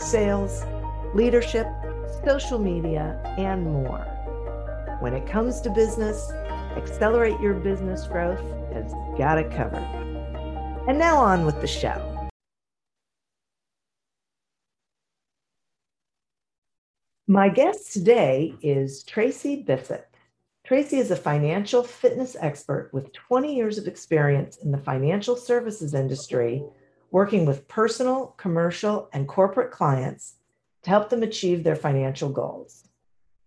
sales, leadership, social media, and more. When it comes to business, Accelerate Your Business Growth has got it covered. And now on with the show. My guest today is Tracy Bissett. Tracy is a financial fitness expert with 20 years of experience in the financial services industry, working with personal, commercial, and corporate clients to help them achieve their financial goals.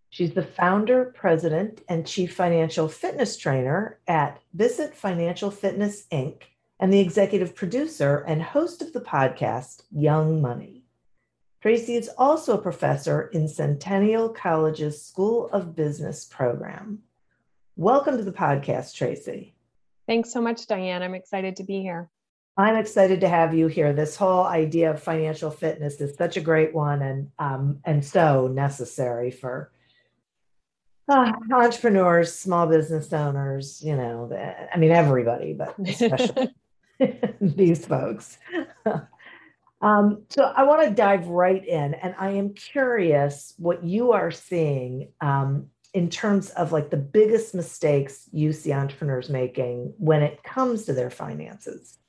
She's the founder, president, and chief financial fitness trainer at Bissett Financial Fitness Inc., and the executive producer and host of the podcast Young Money. Tracy is also a professor in Centennial College's School of Business program. Welcome to the podcast, Tracy. Thanks so much, Diane. I'm excited to be here. I'm excited to have you here. This whole idea of financial fitness is such a great one and um, and so necessary for uh, entrepreneurs, small business owners. You know, I mean everybody, but especially these folks. um, so I want to dive right in, and I am curious what you are seeing um, in terms of like the biggest mistakes you see entrepreneurs making when it comes to their finances?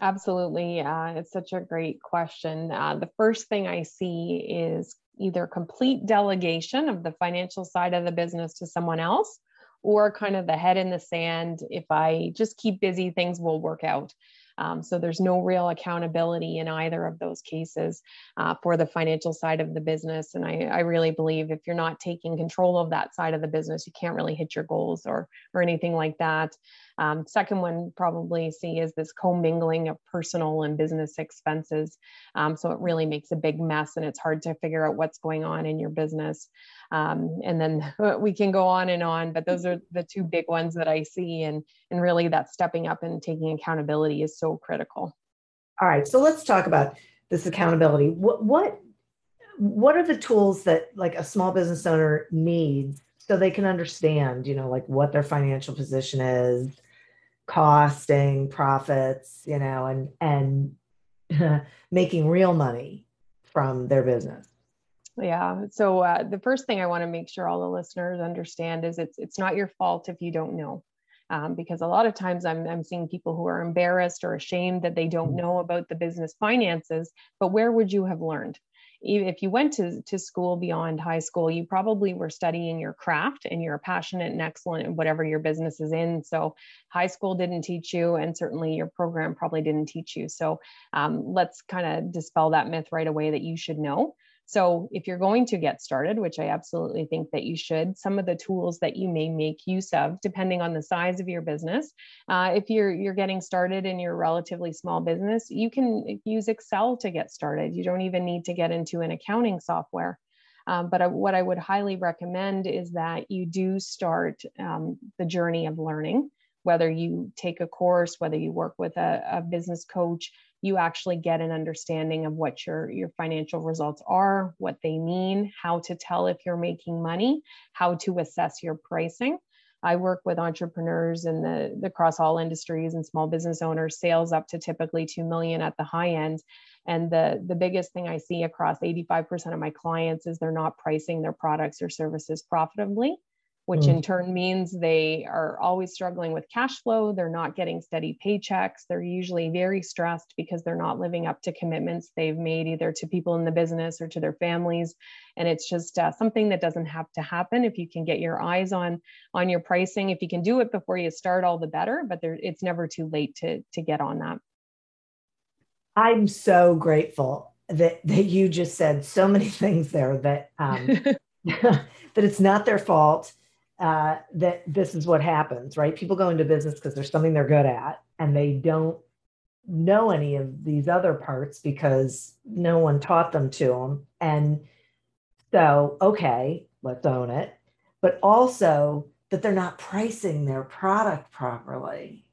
Absolutely. Uh, it's such a great question. Uh, the first thing I see is either complete delegation of the financial side of the business to someone else or kind of the head in the sand. If I just keep busy, things will work out. Um, so there's no real accountability in either of those cases uh, for the financial side of the business. And I, I, really believe if you're not taking control of that side of the business, you can't really hit your goals or or anything like that. Um, second one probably see is this commingling of personal and business expenses. Um, so it really makes a big mess and it's hard to figure out what's going on in your business. Um, and then we can go on and on, but those are the two big ones that I see. And, and really that stepping up and taking accountability is so critical. All right. So let's talk about this accountability. What, what, what are the tools that like a small business owner needs so they can understand, you know, like what their financial position is, costing, profits, you know, and and making real money from their business. Yeah. So uh, the first thing I want to make sure all the listeners understand is it's it's not your fault if you don't know. Um, because a lot of times I'm, I'm seeing people who are embarrassed or ashamed that they don't mm. know about the business finances, but where would you have learned? if you went to, to school beyond high school, you probably were studying your craft and you're passionate and excellent in whatever your business is in. So high school didn't teach you, and certainly your program probably didn't teach you. So um, let's kind of dispel that myth right away that you should know. So, if you're going to get started, which I absolutely think that you should, some of the tools that you may make use of, depending on the size of your business. Uh, if you're you're getting started in your relatively small business, you can use Excel to get started. You don't even need to get into an accounting software. Um, but I, what I would highly recommend is that you do start um, the journey of learning whether you take a course, whether you work with a, a, business coach, you actually get an understanding of what your, your financial results are, what they mean, how to tell if you're making money, how to assess your pricing. I work with entrepreneurs in the, the across all industries and small business owners, sales up to typically 2 million at the high end. And the, the biggest thing I see across 85% of my clients is they're not pricing their products or services profitably which mm. in turn means they are always struggling with cash flow. They're not getting steady paychecks. They're usually very stressed because they're not living up to commitments they've made either to people in the business or to their families. And it's just uh, something that doesn't have to happen if you can get your eyes on on your pricing. If you can do it before you start, all the better. But there, it's never too late to to get on that. I'm so grateful that that you just said so many things there that um, that it's not their fault uh, that this is what happens, right? People go into business because there's something they're good at and they don't know any of these other parts because no one taught them to them. And so, okay, let's own it. But also that they're not pricing their product properly.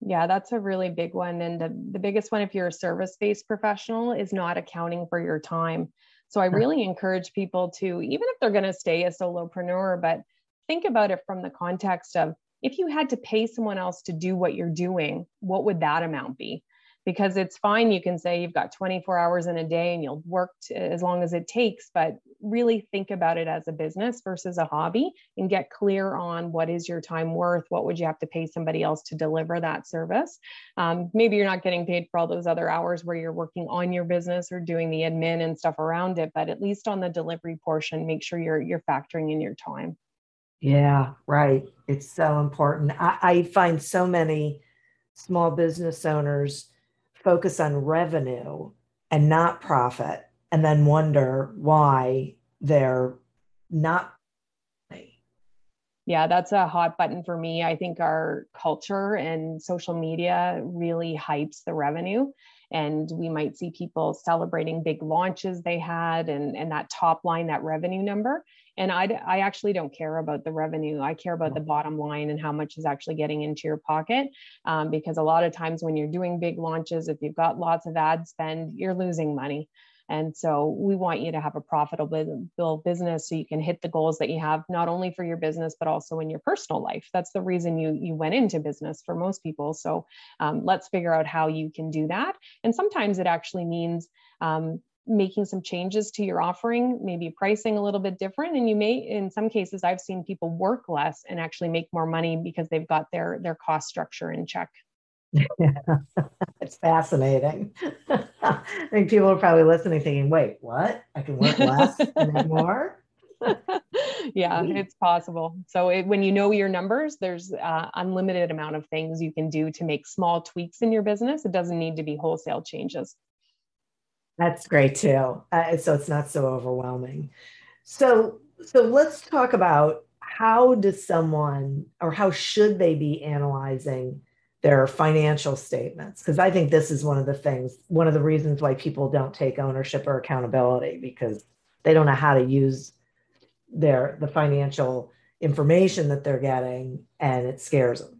Yeah, that's a really big one. And the, the biggest one, if you're a service based professional, is not accounting for your time. So I really encourage people to, even if they're going to stay a solopreneur, but think about it from the context of if you had to pay someone else to do what you're doing, what would that amount be? Because it's fine you can say you've got 24 hours in a day and you'll work as long as it takes but really think about it as a business versus a hobby and get clear on what is your time worth what would you have to pay somebody else to deliver that service. Um, maybe you're not getting paid for all those other hours where you're working on your business or doing the admin and stuff around it but at least on the delivery portion make sure you're you're factoring in your time. Yeah right. It's so important. I, I find so many small business owners focus on revenue and not profit and then wonder why they're not. Yeah that's a hot button for me. I think our culture and social media really hypes the revenue and we might see people celebrating big launches they had and, and that top line that revenue number and I, I actually don't care about the revenue i care about the bottom line and how much is actually getting into your pocket um, because a lot of times when you're doing big launches if you've got lots of ad spend you're losing money and so we want you to have a profitable business so you can hit the goals that you have, not only for your business, but also in your personal life. That's the reason you, you went into business for most people. So um, let's figure out how you can do that. And sometimes it actually means um, making some changes to your offering, maybe pricing a little bit different. And you may, in some cases, I've seen people work less and actually make more money because they've got their, their cost structure in check. Yeah, it's fascinating. I think people are probably listening thinking, wait, what? I can work less and then more? yeah, it's possible. So it, when you know your numbers, there's uh, unlimited amount of things you can do to make small tweaks in your business. It doesn't need to be wholesale changes. That's great too. Uh, so it's not so overwhelming. So so let's talk about how does someone or how should they be analyzing their financial statements because i think this is one of the things one of the reasons why people don't take ownership or accountability because they don't know how to use their the financial information that they're getting and it scares them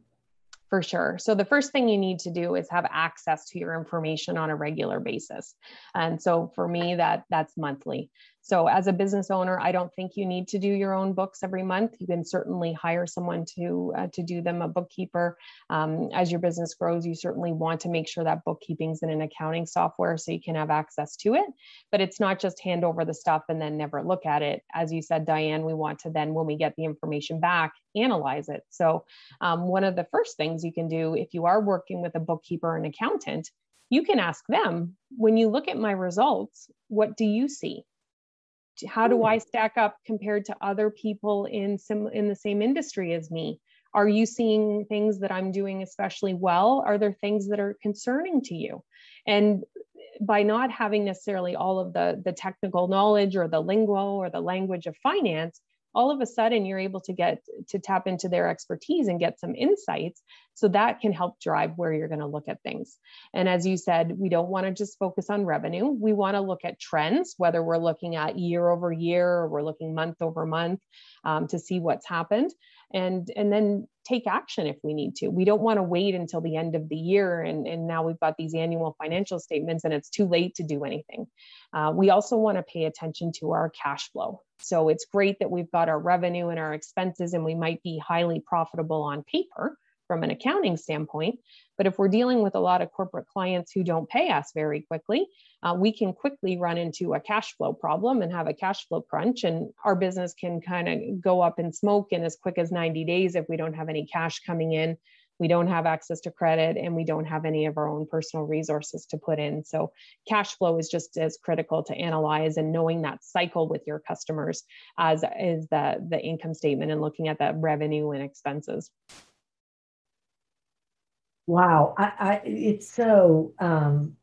for sure. So the first thing you need to do is have access to your information on a regular basis. And so for me that that's monthly. So, as a business owner, I don't think you need to do your own books every month. You can certainly hire someone to uh, to do them, a bookkeeper. Um, as your business grows, you certainly want to make sure that bookkeeping's in an accounting software so you can have access to it. But it's not just hand over the stuff and then never look at it. As you said, Diane, we want to then, when we get the information back, analyze it. So, um, one of the first things you can do if you are working with a bookkeeper and accountant, you can ask them when you look at my results, what do you see? How do i hmm. stack up compared to other people in some in the same industry as me? Are you seeing things that i'm doing especially well? Are there things that are concerning to you? And by not having necessarily all of the the technical knowledge or the lingo or the language of finance all of a sudden you're able to get to tap into their expertise and get some insights so that can help drive where you're going to look at things. And as you said we don't want to just focus on revenue. We want to look at trends whether we're looking at year over year or we're looking month over month um, to see what's happened. And and then take action if we need to. We don't want to wait until the end of the year and, and now we've got these annual financial statements and it's too late to do anything. Uh, we also want to pay attention to our cash flow. So it's great that we've got our revenue and our expenses and we might be highly profitable on paper from an accounting standpoint. But if we're dealing with a lot of corporate clients who don't pay us very quickly, uh, we can quickly run into a cash flow problem and have a cash flow crunch. And our business can kind of go up in smoke in as quick as 90 days if we don't have any cash coming in. We don't have access to credit and we don't have any of our own personal resources to put in. So, cash flow is just as critical to analyze and knowing that cycle with your customers as is the, the income statement and looking at that revenue and expenses. Wow, I, I it's so um,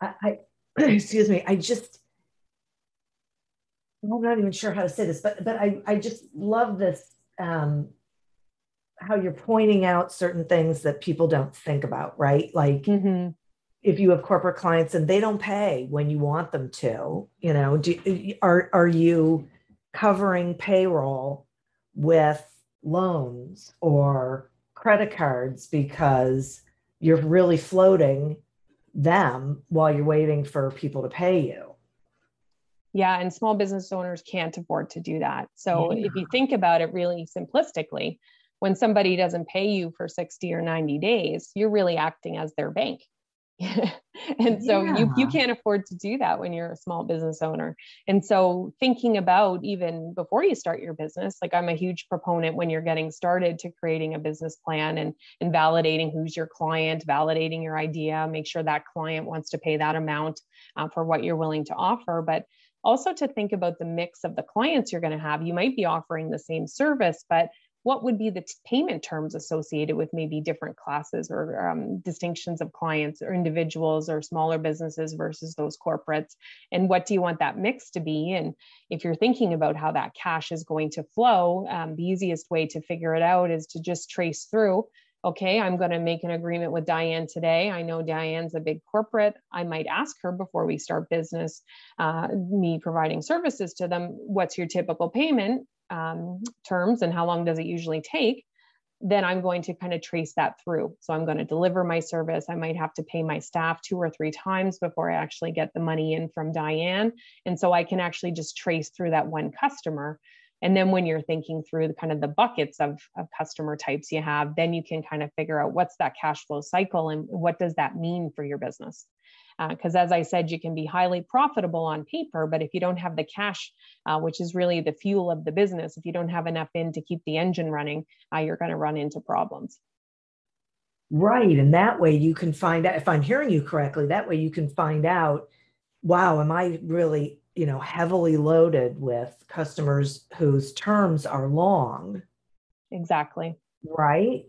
I, I excuse me, I just I'm not even sure how to say this, but but I I just love this um, how you're pointing out certain things that people don't think about, right? Like Mhm. if you have corporate clients and they don't pay when you want them to, you know, do, are are you covering payroll with loans or credit cards because you're really floating them while you're waiting for people to pay you? Yeah, and small business owners can't afford to do that. So Yeah. if you think about it really simplistically, when somebody doesn't pay you for 60 or 90 days, you're really acting as their bank. and so you, you can't afford to do that when you're a small business owner. And so thinking about even before you start your business, like I'm a huge proponent when you're getting started to creating a business plan and, and validating who's your client, validating your idea, make sure that client wants to pay that amount uh, for what you're willing to offer. But also to think about the mix of the clients you're going to have. You might be offering the same service, but what would be the payment terms associated with maybe different classes or um, distinctions of clients or individuals or smaller businesses versus those corporates? And what do you want that mix to be? And if you're thinking about how that cash is going to flow, um, the easiest way to figure it out is to just trace through okay, I'm going to make an agreement with Diane today. I know Diane's a big corporate. I might ask her before we start business, uh, me providing services to them, what's your typical payment um, terms and how long does it usually take? Then I'm going to kind of trace that through. So I'm going to deliver my service. I might have to pay my staff two or three times before I actually get the money in from Diane. And so I can actually just trace through that one customer and then when you're thinking through the kind of the buckets of, of customer types you have, then you can kind of figure out what's that cash flow cycle and what does that mean for your business. Because uh, as I said, you can be highly profitable on paper, but if you don't have the cash, uh, which is really the fuel of the business, if you don't have enough in to keep the engine running, uh, you're going to run into problems. Right. And that way you can find out, if I'm hearing you correctly, that way you can find out, wow, am I really you know heavily loaded with customers whose terms are long exactly right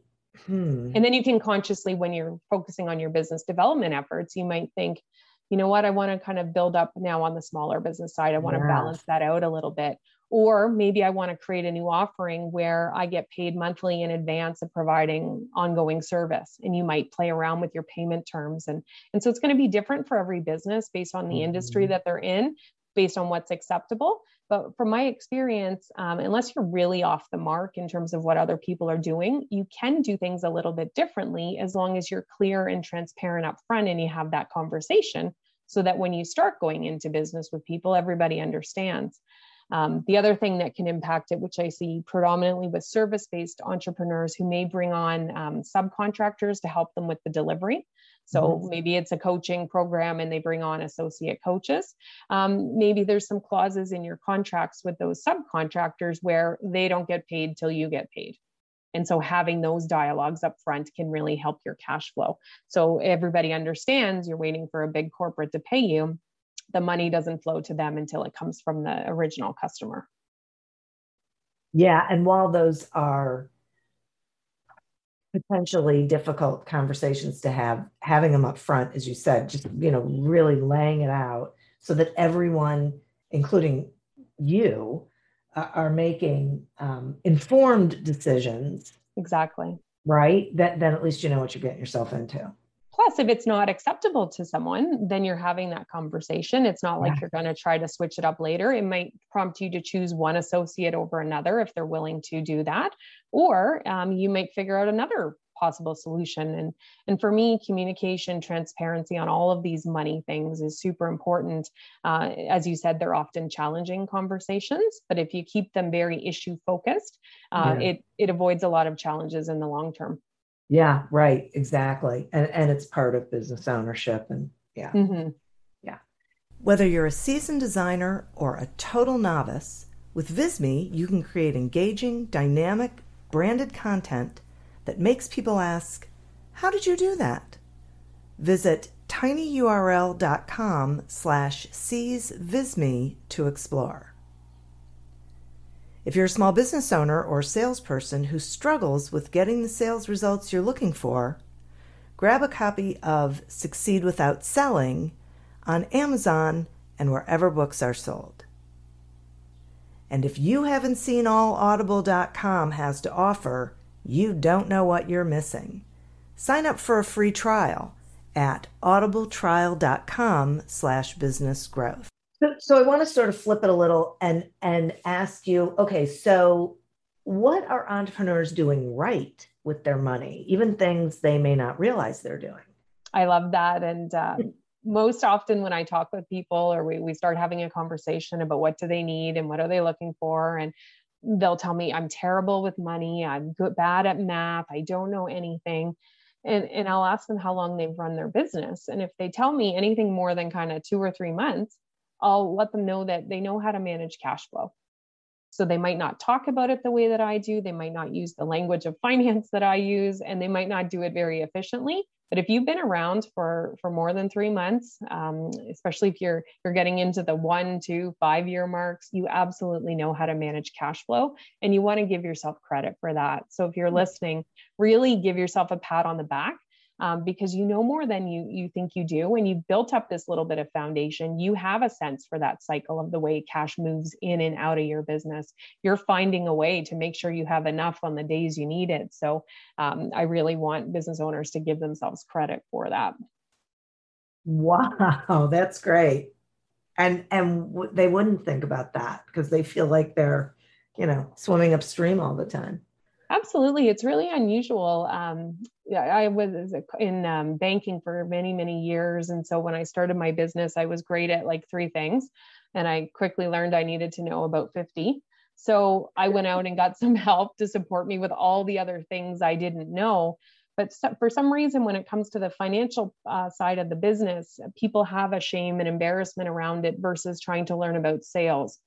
hmm. and then you can consciously when you're focusing on your business development efforts you might think you know what i want to kind of build up now on the smaller business side i want to Yeah. balance that out a little bit or maybe i want to create a new offering where i get paid monthly in advance of providing ongoing service and you might play around with your payment terms and and so it's going to be different for every business based on the industry Mhm. that they're in based on what's acceptable. But from my experience, um, unless you're really off the mark in terms of what other people are doing, you can do things a little bit differently as long as you're clear and transparent up front and you have that conversation so that when you start going into business with people, everybody understands. Um, the other thing that can impact it, which I see predominantly with service based entrepreneurs who may bring on um, subcontractors to help them with the delivery. So Mhm. maybe it's a coaching program and they bring on associate coaches. Um, maybe there's some clauses in your contracts with those subcontractors where they don't get paid till you get paid. And so having those dialogues up front can really help your cash flow. So everybody understands you're waiting for a big corporate to pay you. The money doesn't flow to them until it comes from the original customer. yeah and while those are potentially difficult conversations to have having them up front as you said just you know really laying it out so that everyone including you uh, are making um, informed decisions Exactly. right that then at least you know what you're getting yourself into Plus, if it's not acceptable to someone, then you're having that conversation. It's not like Yeah. you're going to try to switch it up later. It might prompt you to choose one associate over another if they're willing to do that, or um, you might figure out another possible solution. And and for me, communication, transparency on all of these money things is super important. Uh, as you said, they're often challenging conversations, but if you keep them very issue focused, uh, Yeah. it it avoids a lot of challenges in the long term. Yeah, right, exactly. And and it's part of business ownership and yeah. Mhm. Whether you're a seasoned designer or a total novice, with Visme you can create engaging, dynamic, branded content that makes people ask, "How did you do that?" Visit tinyurl.com slash seesvisme to explore. If you're a small business owner or salesperson who struggles with getting the sales results you're looking for, grab a copy of Succeed Without Selling on Amazon and wherever books are sold. And if you haven't seen all audible.com has to offer, you don't know what you're missing. Sign up for a free trial at audibletrial.com slash business growth. So, so I want to sort of flip it a little and and ask you, okay, so what are entrepreneurs doing right with their money, even things they may not realize they're doing? I love that. And um, most often when I talk with people or we, we start having a conversation about what do they need and what are they looking for and they'll tell me I'm terrible with money, I'm good bad at math, I don't know anything. And, and I'll ask them how long they've run their business. And if they tell me anything more than kind of two or three months, I'll let them know that they know how to manage cash flow. So they might not talk about it the way that I do. They might not use the language of finance that I use, and they might not do it very efficiently. But if you've been around for for more than three months, um, especially if you're you're getting into the one, two, five year marks, you absolutely know how to manage cash flow, and you want to give yourself credit for that. So if you're mm-hmm. listening, really give yourself a pat on the back um, because you know more than you you think you do and you've built up this little bit of foundation you have a sense for that cycle of the way cash moves in and out of your business. You're finding a way to make sure you have enough on the days you need it. So um, i really want business owners to give themselves credit for that. Wow that's great. And and w- they wouldn't think about that because they feel like they're you know swimming upstream all the time Absolutely. It's really unusual. Um, I was in um, banking for many, many years. And so when I started my business, I was great at like three things. And I quickly learned I needed to know about 50. So I went out and got some help to support me with all the other things I didn't know. But for some reason, when it comes to the financial uh, side of the business, people have a shame and embarrassment around it versus trying to learn about sales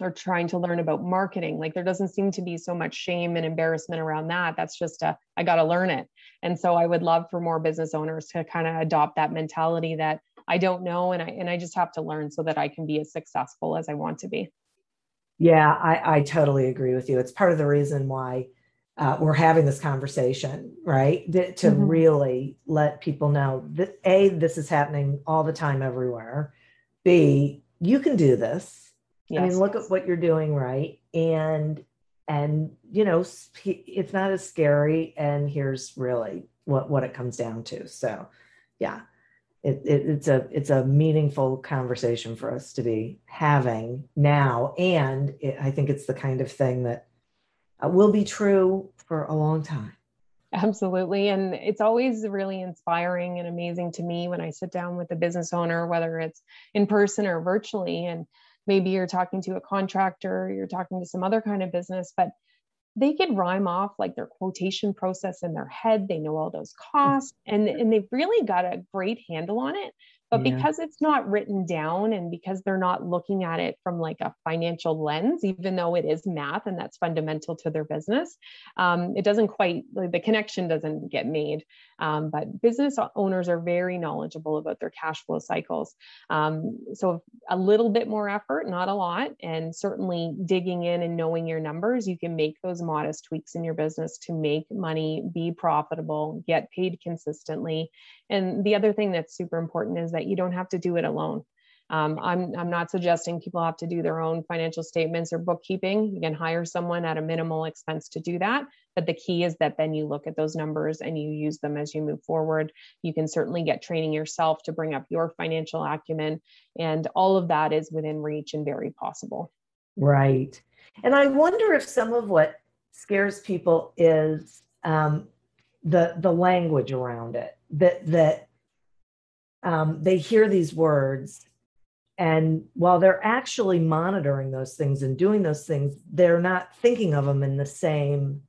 or trying to learn about marketing like there doesn't seem to be so much shame and embarrassment around that. That's just a i got to learn it. And so i would love for more business owners to kind of adopt that mentality that i don't know and i and i just have to learn so that i can be as successful as i want to be. Yeah i i totally agree with you. It's part of the reason why uh, we're having this conversation right? To mm-hmm. really let people know that a this is happening all the time everywhere. B you can do this Yes. I mean, look at what you're doing, right? And and you know, it's not as scary. And here's really what what it comes down to. So, yeah, it, it, it's a it's a meaningful conversation for us to be having now, and it, I think it's the kind of thing that uh, will be true for a long time. Absolutely. And it's always really inspiring and amazing to me when I sit down with a business owner, whether it's in person or virtually, and maybe you're talking to a contractor, you're talking to some other kind of business, but they could rhyme off like their quotation process in their head. They know all those costs and, and they've really got a great handle on it. But yeah. because it's not written down and because they're not looking at it from like a financial lens, even though it is math and that's fundamental to their business, um, it doesn't quite, like, the connection doesn't get made. Um, but business owners are very knowledgeable about their cash flow cycles. Um, so a little bit more effort, not a lot, and certainly digging in and knowing your numbers, you can make those modest tweaks in your business to make money, be profitable, get paid consistently. And the other thing that's super important is that you don't have to do it alone. Um, I'm, I'm not suggesting people have to do their own financial statements or bookkeeping. You can hire someone at a minimal expense to do that. But the key is that then you look at those numbers and you use them as you move forward. You can certainly get training yourself to bring up your financial acumen. And all of that is within reach and very possible. Right. And I wonder if some of what scares people is um, the the language around it that that um, they hear these words and while they're actually monitoring those things and doing those things they're not thinking of them in the same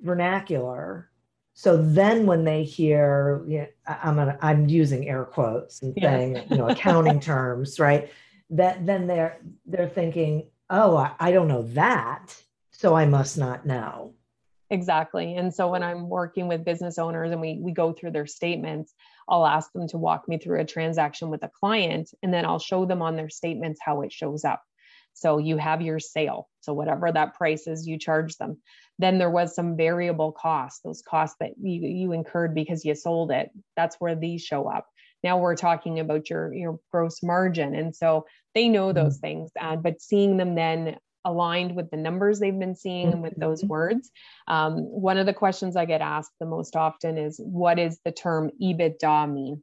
vernacular. So then when they hear you know, i'm gonna, i'm using air quotes and saying you know accounting terms right? That then they're they're thinking oh I, I don't know that so i must not know. Exactly. And so when i'm working with business owners and we we go through their statements i'll ask them to walk me through a transaction with a client and then i'll show them on their statements how it shows up. So you have your sale. So whatever that price is you charge them. Then there was some variable costs those costs that you, you incurred because you sold it. That's where these show up. Now we're talking about your your gross margin. And so they know those mm-hmm. things uh, but seeing them then aligned with the numbers they've been seeing and with those Mm-hmm. words. Um, one of the questions I get asked the most often is, What does the term EBITDA mean?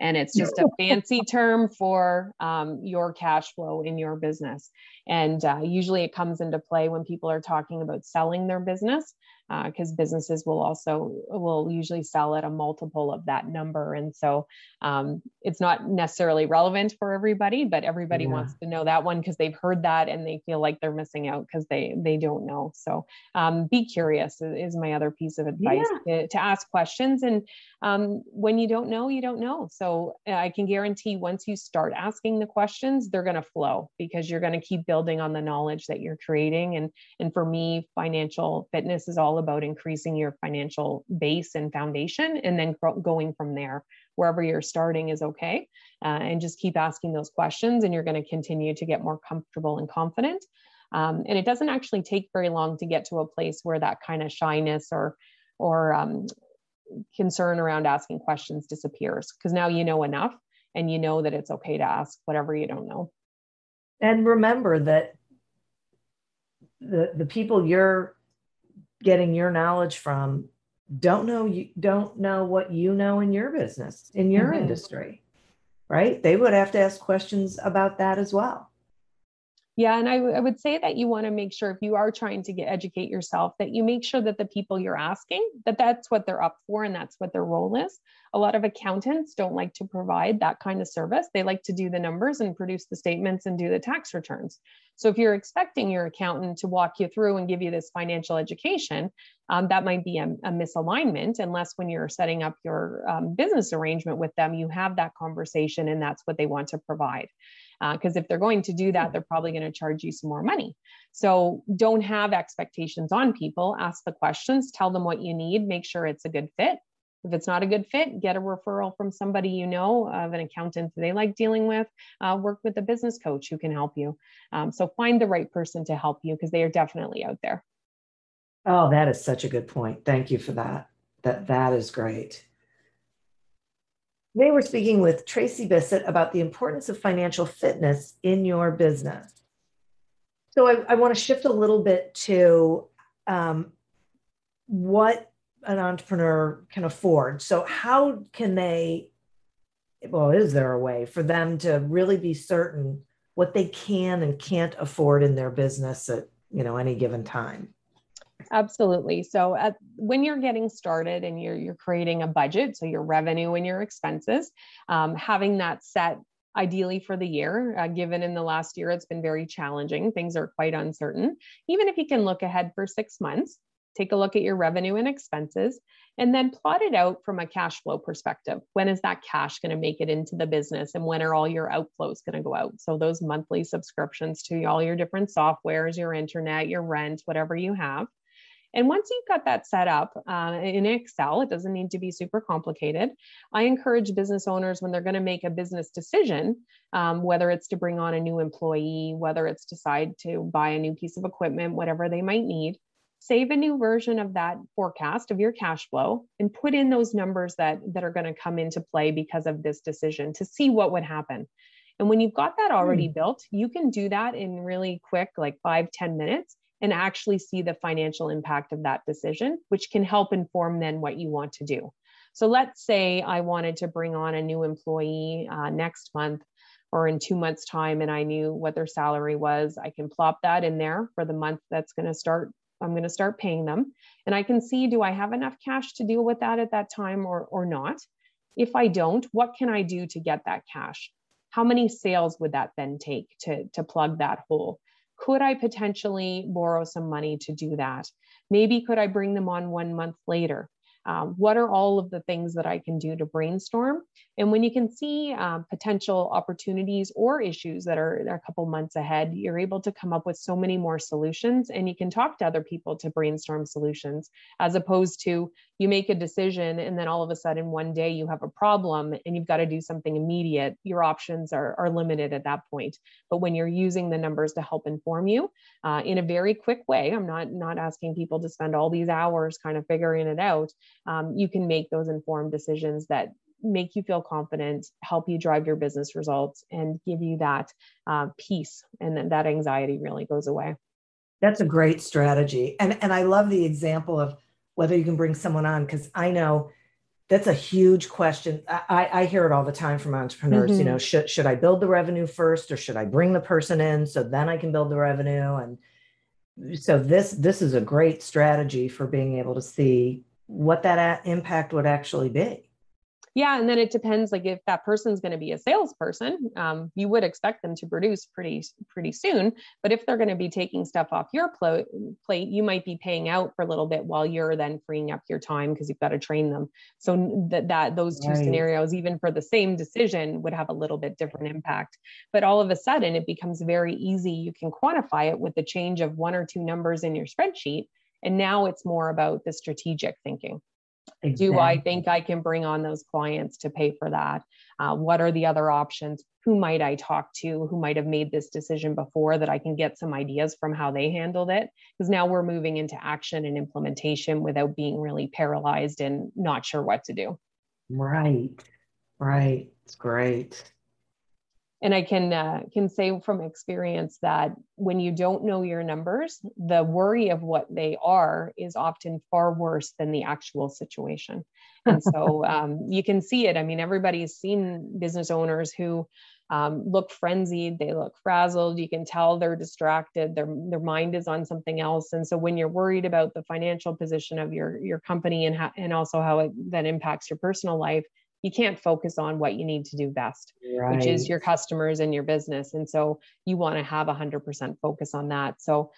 And it's just a fancy term for um, your cash flow in your business. And uh, usually it comes into play when people are talking about selling their business because uh, businesses will also will usually sell at a multiple of that number and so um, it's not necessarily relevant for everybody but everybody yeah. wants to know that one because they've heard that and they feel like they're missing out because they they don't know so um, be curious is my other piece of advice yeah. to, to, ask questions and um, when you don't know you don't know so uh, i can guarantee once you start asking the questions they're going to flow because you're going to keep building on the knowledge that you're creating and and for me financial fitness is all about increasing your financial base and foundation and then going from there. Wherever you're starting is okay uh, and just keep asking those questions and you're going to continue to get more comfortable and confident. Um, and it doesn't actually take very long to get to a place where that kind of shyness or or um, concern around asking questions disappears because now you know enough and you know that it's okay to ask whatever you don't know. And remember that the the people you're getting your knowledge from don't know you don't know what you know in your business in your mm-hmm. industry right they would have to ask questions about that as well yeah, and I, would say that you want to make sure if you are trying to get educate yourself that you make sure that the people you're asking that that's what they're up for and that's what their role is. A lot of accountants don't like to provide that kind of service. They like to do the numbers and produce the statements and do the tax returns. So if you're expecting your accountant to walk you through and give you this financial education, um, that might be a, a, misalignment unless when you're setting up your um, business arrangement with them, you have that conversation and that's what they want to provide because uh, if they're going to do that, they're probably going to charge you some more money. So don't have expectations on people. Ask the questions, tell them what you need, make sure it's a good fit. If it's not a good fit, get a referral from somebody you know of an accountant that they like dealing with. Uh, work with a business coach who can help you. Um, so find the right person to help you because they are definitely out there. Oh, that is such a good point. Thank you for that. That that is great. Today, we're speaking with Tracy Bissett about the importance of financial fitness in your business. So, I, I want to shift a little bit to um, what an entrepreneur can afford. So, how can they, well, is there a way for them to really be certain what they can and can't afford in their business at you know any given time? Absolutely. So at, when you're getting started and you're you're creating a budget, so your revenue and your expenses, um, having that set ideally for the year, uh, given in the last year it's been very challenging, things are quite uncertain. Even if you can look ahead for six months, take a look at your revenue and expenses, and then plot it out from a cash flow perspective. When is that cash going to make it into the business, and when are all your outflows going to go out? So those monthly subscriptions to all your different softwares, your internet, your rent, whatever you have. And once you've got that set up uh, in Excel, it doesn't need to be super complicated. I encourage business owners when they're going to make a business decision, um, whether it's to bring on a new employee, whether it's decide to buy a new piece of equipment, whatever they might need, save a new version of that forecast of your cash flow and put in those numbers that that are going to come into play because of this decision to see what would happen. And when you've got that already mm. built, you can do that in really quick, like five ten minutes and actually see the financial impact of that decision, which can help inform then what you want to do. So let's say I wanted to bring on a new employee uh, next month or in two months' time, and I knew what their salary was. I can plop that in there for the month that's going to start. I'm going to start paying them, and I can see do I have enough cash to deal with that at that time or or not. If I don't, what can I do to get that cash? How many sales would that then take to to plug that hole? Could I potentially borrow some money to do that? Maybe could I bring them on one month later? Um, what are all of the things that I can do to brainstorm? And when you can see um, potential opportunities or issues that are, are a couple months ahead, you're able to come up with so many more solutions and you can talk to other people to brainstorm solutions as opposed to you make a decision and then all of a sudden one day you have a problem and you've got to do something immediate your options are, are limited at that point but when you're using the numbers to help inform you uh, in a very quick way i'm not not asking people to spend all these hours kind of figuring it out um, you can make those informed decisions that make you feel confident help you drive your business results and give you that uh, peace and then that anxiety really goes away That's a great strategy. And and I love the example of whether you can bring someone on because I know that's a huge question. I, I hear it all the time from entrepreneurs. Mm-hmm. You know, should should I build the revenue first or should I bring the person in so then I can build the revenue? And so this this is a great strategy for being able to see what that impact would actually be yeah and then it depends like if that person's going to be a salesperson um, you would expect them to produce pretty pretty soon. But if they're going to be taking stuff off your pl- plate you might be paying out for a little bit while you're then freeing up your time because you've got to train them. So that that those two right. scenarios even for the same decision would have a little bit different impact. But all of a sudden it becomes very easy. You can quantify it with the change of one or two numbers in your spreadsheet and now it's more about the strategic thinking Exactly. Do I think I can bring on those clients to pay for that? Uh, what are the other options? Who might I talk to who might have made this decision before that I can get some ideas from how they handled it? Because now we're moving into action and implementation without being really paralyzed and not sure what to do. Right, right. It's great and I can uh, can say from experience that when you don't know your numbers, the worry of what they are is often far worse than the actual situation. And so um, you can see it. I mean, everybody's seen business owners who um, look frenzied, they look frazzled. You can tell they're distracted. Their their mind is on something else. And so when you're worried about the financial position of your your company and how, and also how it that impacts your personal life, you can't focus on what you need to do best right. which is your customers and your business. And so you want to have 100% focus on that. So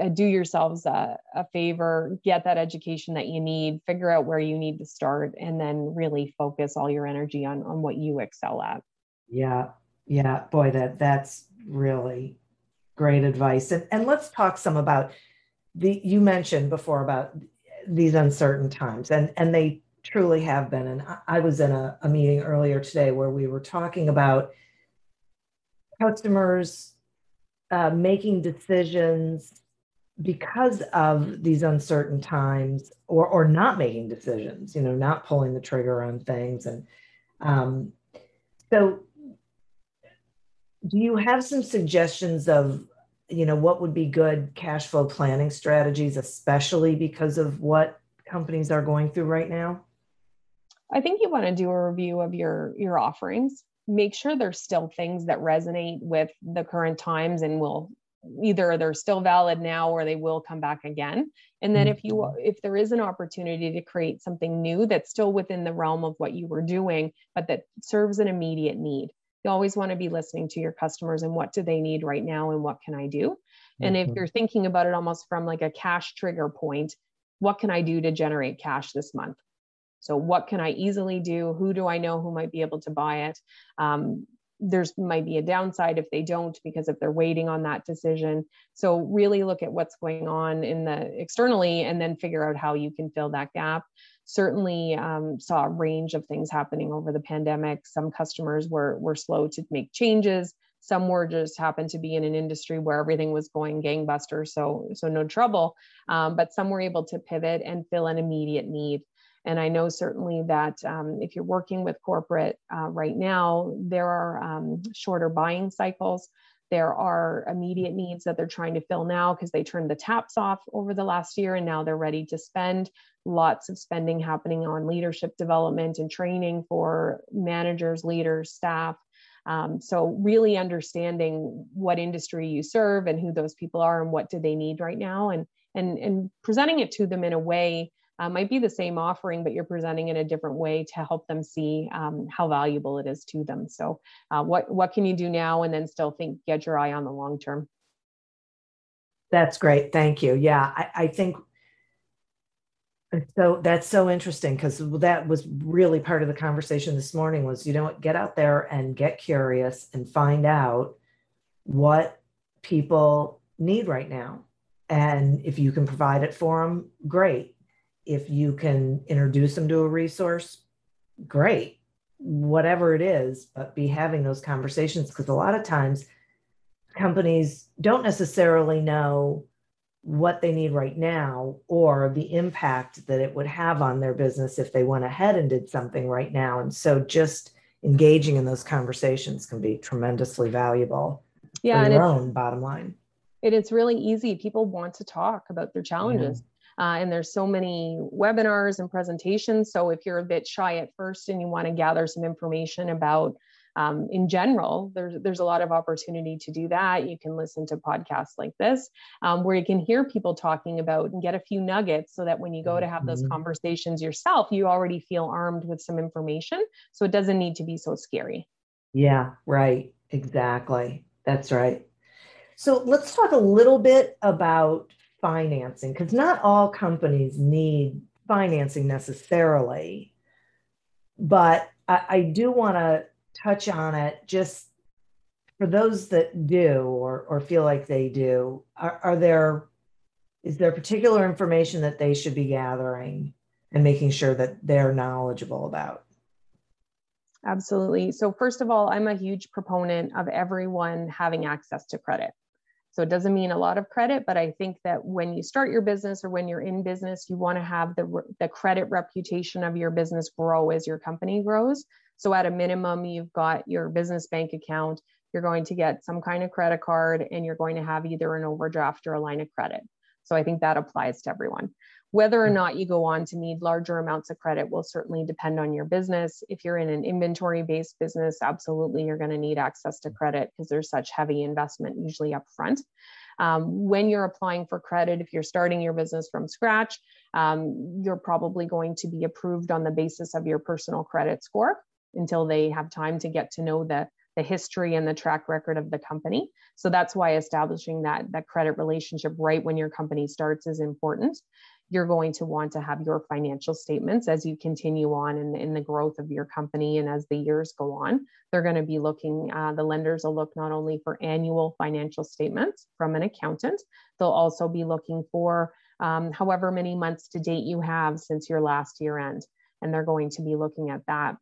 uh, do yourselves a, a, favor get that education that you need figure out where you need to start and then really focus all your energy on on what you excel at. Yeah. Yeah. Boy that that's really great advice. And and let's talk some about the you mentioned before about these uncertain times and and they truly have been. And I was in a, a meeting earlier today where we were talking about customers uh, making decisions because of these uncertain times or or not making decisions you know not pulling the trigger on things and um, so do you have some suggestions of you know what would be good cash flow planning strategies especially because of what companies are going through right now I think you want to do a review of your your offerings. Make sure there's still things that resonate with the current times and will either they're still valid now or they will come back again. And then if you mm-hmm. if there is an opportunity to create something new that's still within the realm of what you were doing but that serves an immediate need. You always want to be listening to your customers and what do they need right now and what can I do? And if mm-hmm. you're thinking about it almost from like a cash trigger point, what can I do to generate cash this month? So, what can I easily do? Who do I know who might be able to buy it? Um, there's might be a downside if they don't because if they're waiting on that decision. So really look at what's going on in the externally and then figure out how you can fill that gap. Certainly um, saw a range of things happening over the pandemic. Some customers were were slow to make changes. Some were just happened to be in an industry where everything was going gangbusters so so no trouble. Um, but some were able to pivot and fill an immediate need and I know certainly that um, if you're working with corporate uh, right now, there are um, shorter buying cycles. There are immediate needs that they're trying to fill now because they turned the taps off over the last year and now they're ready to spend. Lots of spending happening on leadership development and training for managers, leaders, staff. Um, so really understanding what industry you serve and who those people are and what do they need right now and and and presenting it to them in a way uh, might be the same offering, but you're presenting in a different way to help them see um, how valuable it is to them. So, uh, what what can you do now, and then still think get your eye on the long term. That's great. Thank you. Yeah, I, I think so. That's so interesting because that was really part of the conversation this morning. Was you know what, get out there and get curious and find out what people need right now and if you can provide it for them great if you can introduce them to a resource, great, whatever it is, but be having those conversations because a lot of times companies don't necessarily know what they need right now or the impact that it would have on their business if they went ahead and did something right now. And so just engaging in those conversations can be tremendously valuable yeah, for your own bottom line It, it's really easy. People want to talk about their challenges. Yeah. Uh, and there's so many webinars and presentations. So if you're a bit shy at first and you want to gather some information about um, in general, there's there's a lot of opportunity to do that. You can listen to podcasts like this, um, where you can hear people talking about and get a few nuggets, so that when you go to have those mm-hmm. conversations yourself, you already feel armed with some information. So it doesn't need to be so scary. Yeah, right. Exactly. That's right. So let's talk a little bit about financing, because not all companies need financing necessarily, but I, I do want to touch on it just for those that do or, or feel like they do are, are there is there particular information that they should be gathering and making sure that they're knowledgeable about? Absolutely. So first of all i'm a huge proponent of everyone having access to credit so it doesn't mean a lot of credit, but I think that when you start your business or when you're in business, you want to have the, the credit reputation of your business grow as your company grows. So at a minimum, you've got your business bank account, you're going to get some kind of credit card, and you're going to have either an overdraft or a line of credit. So I think that applies to everyone. Whether or mm. not you go on to need larger amounts of credit will certainly depend on your business. If you're in an inventory based business, absolutely you're going to need access to credit because there's such heavy investment usually up front. Um, when you're applying for credit, if you're starting your business from scratch, um, you're probably going to be approved on the basis of your personal credit score until they have time to get to know the the history and the track record of the company. So that's why establishing that that credit relationship right when your company starts is important. You're going to want to have your financial statements as you continue on in, in the growth of your company and as the years go on. They're going to be looking, uh, the lenders will look not only for annual financial statements from an accountant, they'll also be looking for um, however many months to date you have since your last year end. And they're going to be looking at that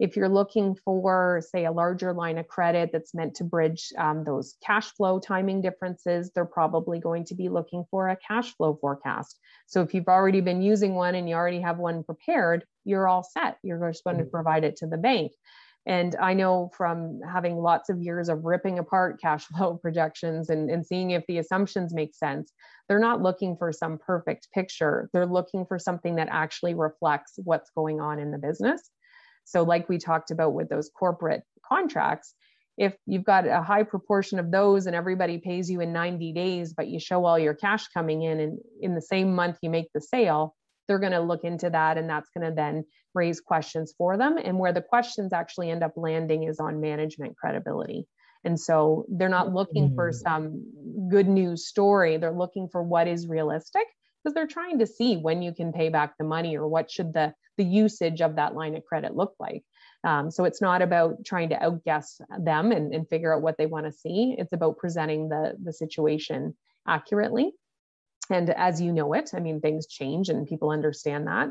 if you're looking for, say, a larger line of credit that's meant to bridge um, those cash flow timing differences, they're probably going to be looking for a cash flow forecast. So if you've already been using one and you already have one prepared, you're all set. You're just going to mm-hmm. provide it to the bank. And I know from having lots of years of ripping apart cash flow projections and, and seeing if the assumptions make sense, they're not looking for some perfect picture. They're looking for something that actually reflects what's going on in the business. So, like we talked about with those corporate contracts, if you've got a high proportion of those and everybody pays you in 90 days, but you show all your cash coming in and in the same month you make the sale, they're going to look into that and that's going to then raise questions for them. And where the questions actually end up landing is on management credibility. And so they're not looking mm. for some good news story. They're looking for what is realistic because they're trying to see when you can pay back the money or what should the the usage of that line of credit look like. Um, so it's not about trying to outguess them and, and figure out what they want to see. It's about presenting the the situation accurately. And as you know it i mean things change and people understand that.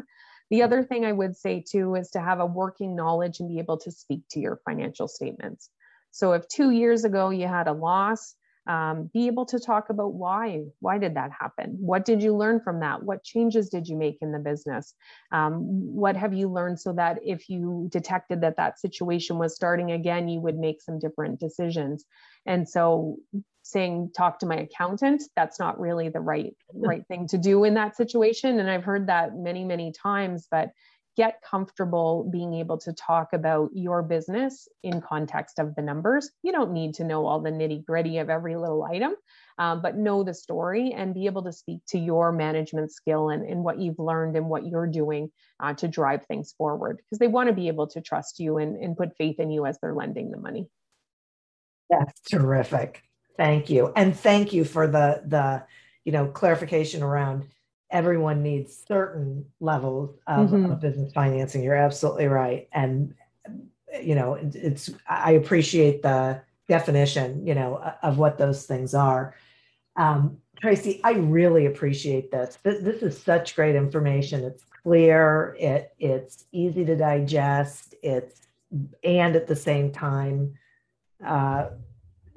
The other thing i would say too is to have a working knowledge and be able to speak to your financial statements. So if two years ago you had a loss um, be able to talk about why why did that happen? What did you learn from that? What changes did you make in the business? Um, what have you learned so that if you detected that that situation was starting again you would make some different decisions? And so saying talk to my accountant that's not really the right right thing to do in that situation. And i've heard that many many times but get comfortable being able to talk about your business in context of the numbers. You don't need to know all the nitty gritty of every little item, um, but know the story and be able to speak to your management skill and, and what you've learned and what you're doing uh, to drive things forward because they want to be able to trust you and, and put faith in you as they're lending the money. That's terrific. Thank you. And thank you for the the you know clarification around everyone needs certain levels of, mm-hmm. of, business financing. You're absolutely right. And, you know, it's, I appreciate the definition, you know, of what those things are. Um, Tracey, I really appreciate this. this. This is such great information. It's clear, it, it's easy to digest, it's, and at the same time, uh,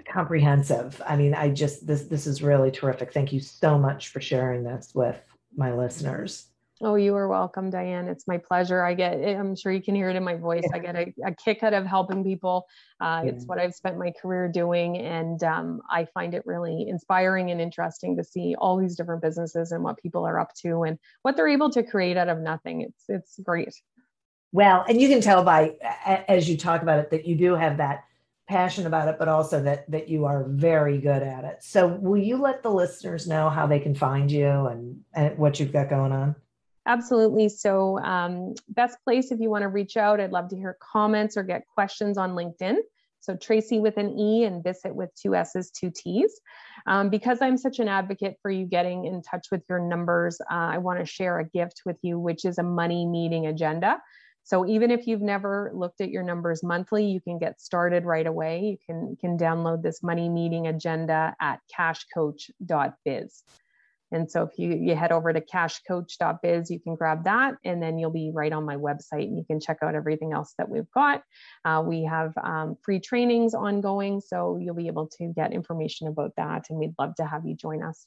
comprehensive. I mean, I just this this is really terrific. Thank you so much for sharing this with my listeners. Oh, you are welcome, Diane. It's my pleasure. I get, I'm sure you can hear it in my voice. I get a, a kick out of helping people. Uh, yeah. It's what I've spent my career doing. And um, I find it really inspiring and interesting to see all these different businesses and what people are up to and what they're able to create out of nothing. It's, it's great. Well, and you can tell by, as you talk about it, that you do have that passion about it, but also that that you are very good at it. So, will you let the listeners know how they can find you and, and what you've got going on? Absolutely. So, um, best place if you want to reach out, I'd love to hear comments or get questions on LinkedIn. So, Tracey with an E and Bissett with two S's, two T's. Um, because I'm such an advocate for you getting in touch with your numbers, uh, I want to share a gift with you, which is a money meeting agenda. So even if you've never looked at your numbers monthly, you can get started right away. You can, can download this money meeting agenda at cashcoach.biz. And so if you, you head over to cashcoach.biz, you can grab that and then you'll be right on my website and you can check out everything else that we've got. Uh, we have um, free trainings ongoing, so you'll be able to get information about that. And we'd love to have you join us.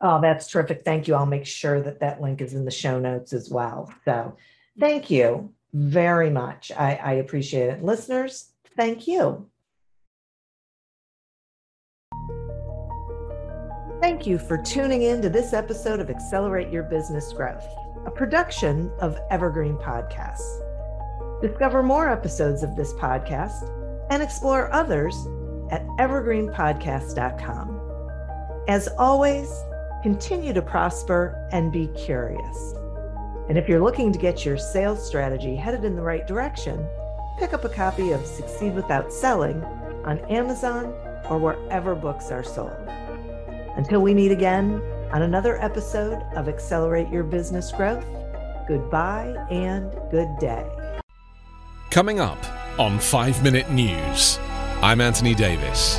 Oh, that's terrific. Thank you. I'll make sure that that link is in the show notes as well. So thank you very much. I, I appreciate it. Listeners, thank you. Thank you for tuning in to this episode of Accelerate Your Business Growth, a production of Evergreen Podcasts. Discover more episodes of this podcast and explore others at evergreenpodcast.com. As always, continue to prosper and be curious. And if you're looking to get your sales strategy headed in the right direction, pick up a copy of Succeed Without Selling on Amazon or wherever books are sold. Until we meet again on another episode of Accelerate Your Business Growth, goodbye and good day. Coming up on 5 Minute News, I'm Anthony Davis.